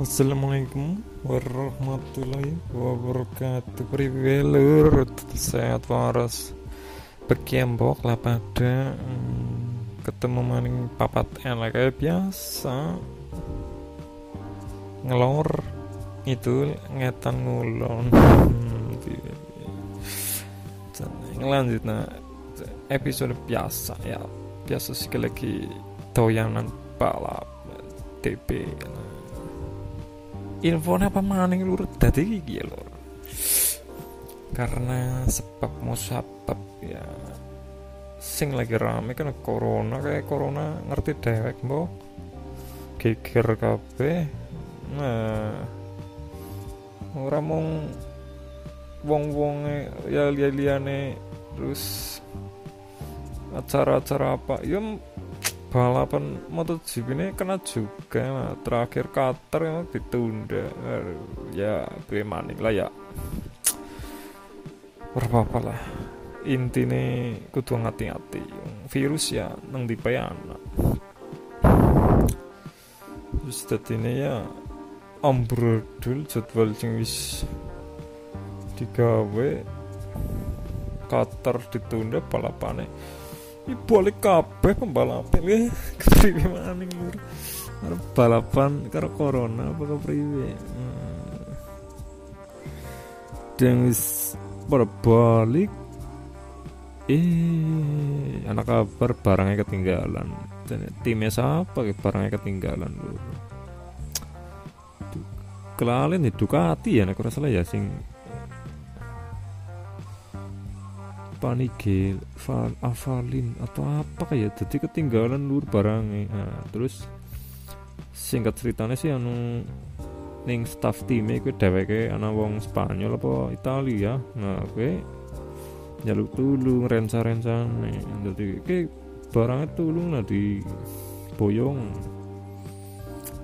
Assalamualaikum warahmatullahi wabarakatuh. Priwe lur sehat waras. Bekembok lah pada hmm, Ketemu maning papat enak kayak biasa. Ngelor Itu ngetan ngulon. Hmm, Ngelanjut nah Episode biasa ya. Biasa sekali lagi Toyanan balap TP infonya apa maning lur dadi iki lur? Karena sebab musabab ya. Sing lagi rame kan corona kayak corona ngerti dewek mbok. Geger kabeh. Nah ora mung wong-wonge ya liyane terus acara-acara apa. Ya balapan MotoGP ini kena juga nah, terakhir Qatar yang ditunda. Ya bagaimana lah ya. Berapa lah. Intinya kudu hati-hati virus ya nang di anak. Terus ini ya ambrodul jadwal sing wis digawe. Qatar ditunda balapane balik kabeh pembalap ya kepriwe maning lur balapan karo corona apa kepriwe? Hmm. wis balik eh anak kabar barangnya ketinggalan. Dan timnya siapa barangnya ketinggalan lur kelalen itu Ducati ya ora salah ya sing panigel val avalin atau apa kayak jadi ketinggalan lur barangnya nah, terus singkat ceritanya sih anu ning staff time gue dheweke ana wong Spanyol apa Italia. Nah gue jaluk tulung renca-rencane dadi ke barangnya tulung lah di boyong.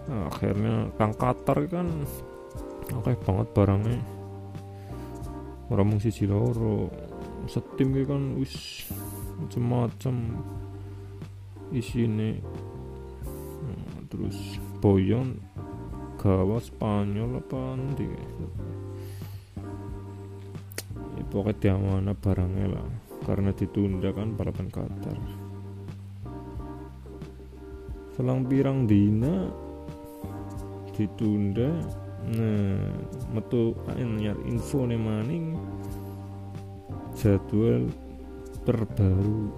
Nah, akhirnya kang Qatar kan oke banget barangnya. Orang mung siji loro setim kan wis macam-macam isine. Nah, terus boyon gawa Spanyol apa nanti ya, pokoknya mana barangnya lah. Karena ditunda kan balapan Qatar. Selang pirang dina ditunda. Nah metu nyari info nih maning jadwal terbaru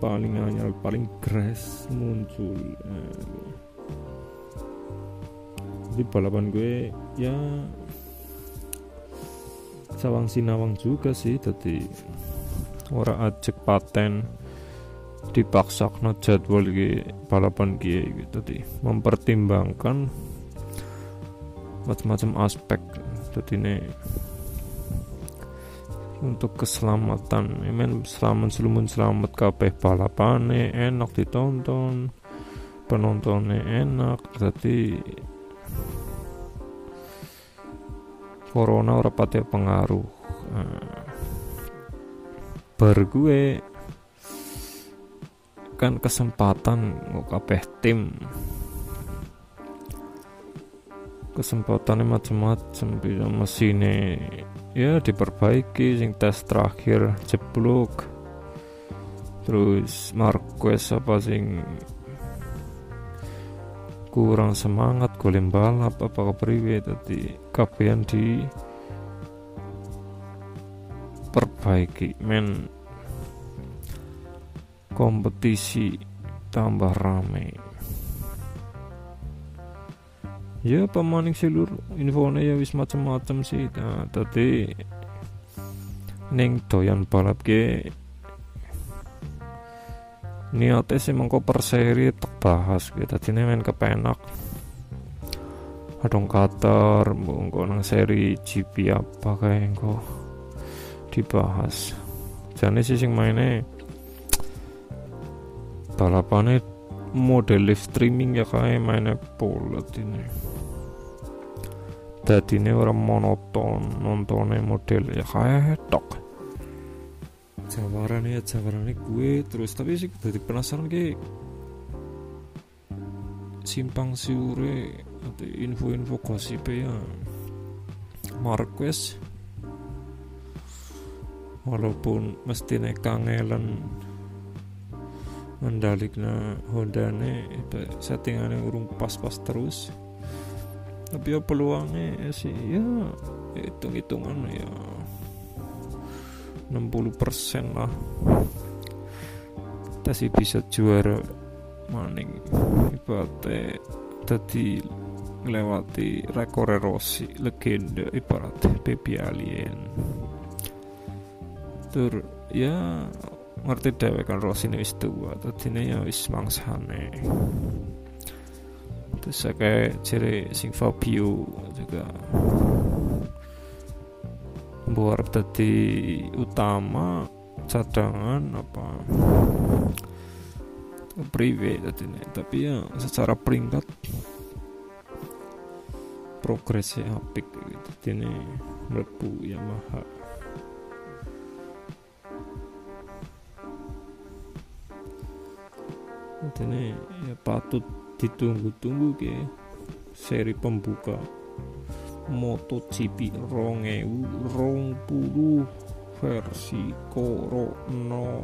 paling anyar paling grass muncul. Nah, jadi balapan gue ya sawang sinawang juga sih jadi orang ajek paten dipaksa no jadwal gue balapan gue gitu tadi mempertimbangkan macam-macam aspek jadi ini untuk keselamatan. Emen selamat selumun selamat kabeh balapane. Enak ditonton. Penontonnya enak. Jadi corona ora pati pengaruh. Nah, bar gue kan kesempatan kabeh tim kesempatannya macam-macam bisa mesinnya ya diperbaiki sing tes terakhir jeblok. Terus Marquez apa sing kurang semangat golem balap apa kepriwe tadi kapian di perbaiki. Men kompetisi tambah rame ya pemaning silur? Infonya ya wis macam-macam sih. Nah tadi neng doyan balap ke niatnya sih mengko per seri tak bahas gitu tadi main kepenak. Adong Qatar mengko nang seri GP apa kayak engko dibahas. Jadi sih sing mainnya balapannya model live streaming ya kayak mainnya pola ini. Dadine ora monoton nontonnya model ya kayak tok. Jawaran ya jawaran gue terus tapi sih jadi penasaran ke simpang siure atau info-info gosip ya. Marquez walaupun mesti kangelan mendalikna nih settingannya urung pas-pas terus. Tapi ya peluangnya ya sih ya hitung-hitungan ya 60% lah. Kita sih bisa juara maning ibaratnya tadi melewati rekor Rossi legenda ibarat baby alien. Tur ya ngerti dewe kan Rossi ini wis tua tadi ya wis mangsane. Terus kayak ciri sing Fabio juga buat tadi utama cadangan apa? Prive tadi tapi ya secara peringkat progresnya apik gitu ini melebu Yamaha ini ya patut ditunggu-tunggu ke seri pembuka MotoGP rongewu rong puluh versi Corona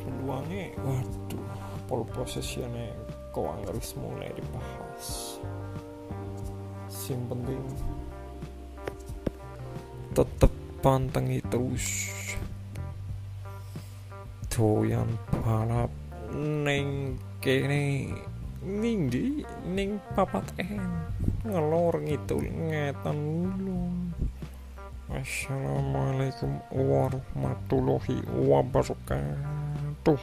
peluangnya waduh pole positionnya kok harus mulai dibahas. Sim penting tetep pantengi terus doyan balap. Neng kene ning di ning papat en ngelor ngidul ngetan ulun Assalamualaikum warahmatullahi wabarakatuh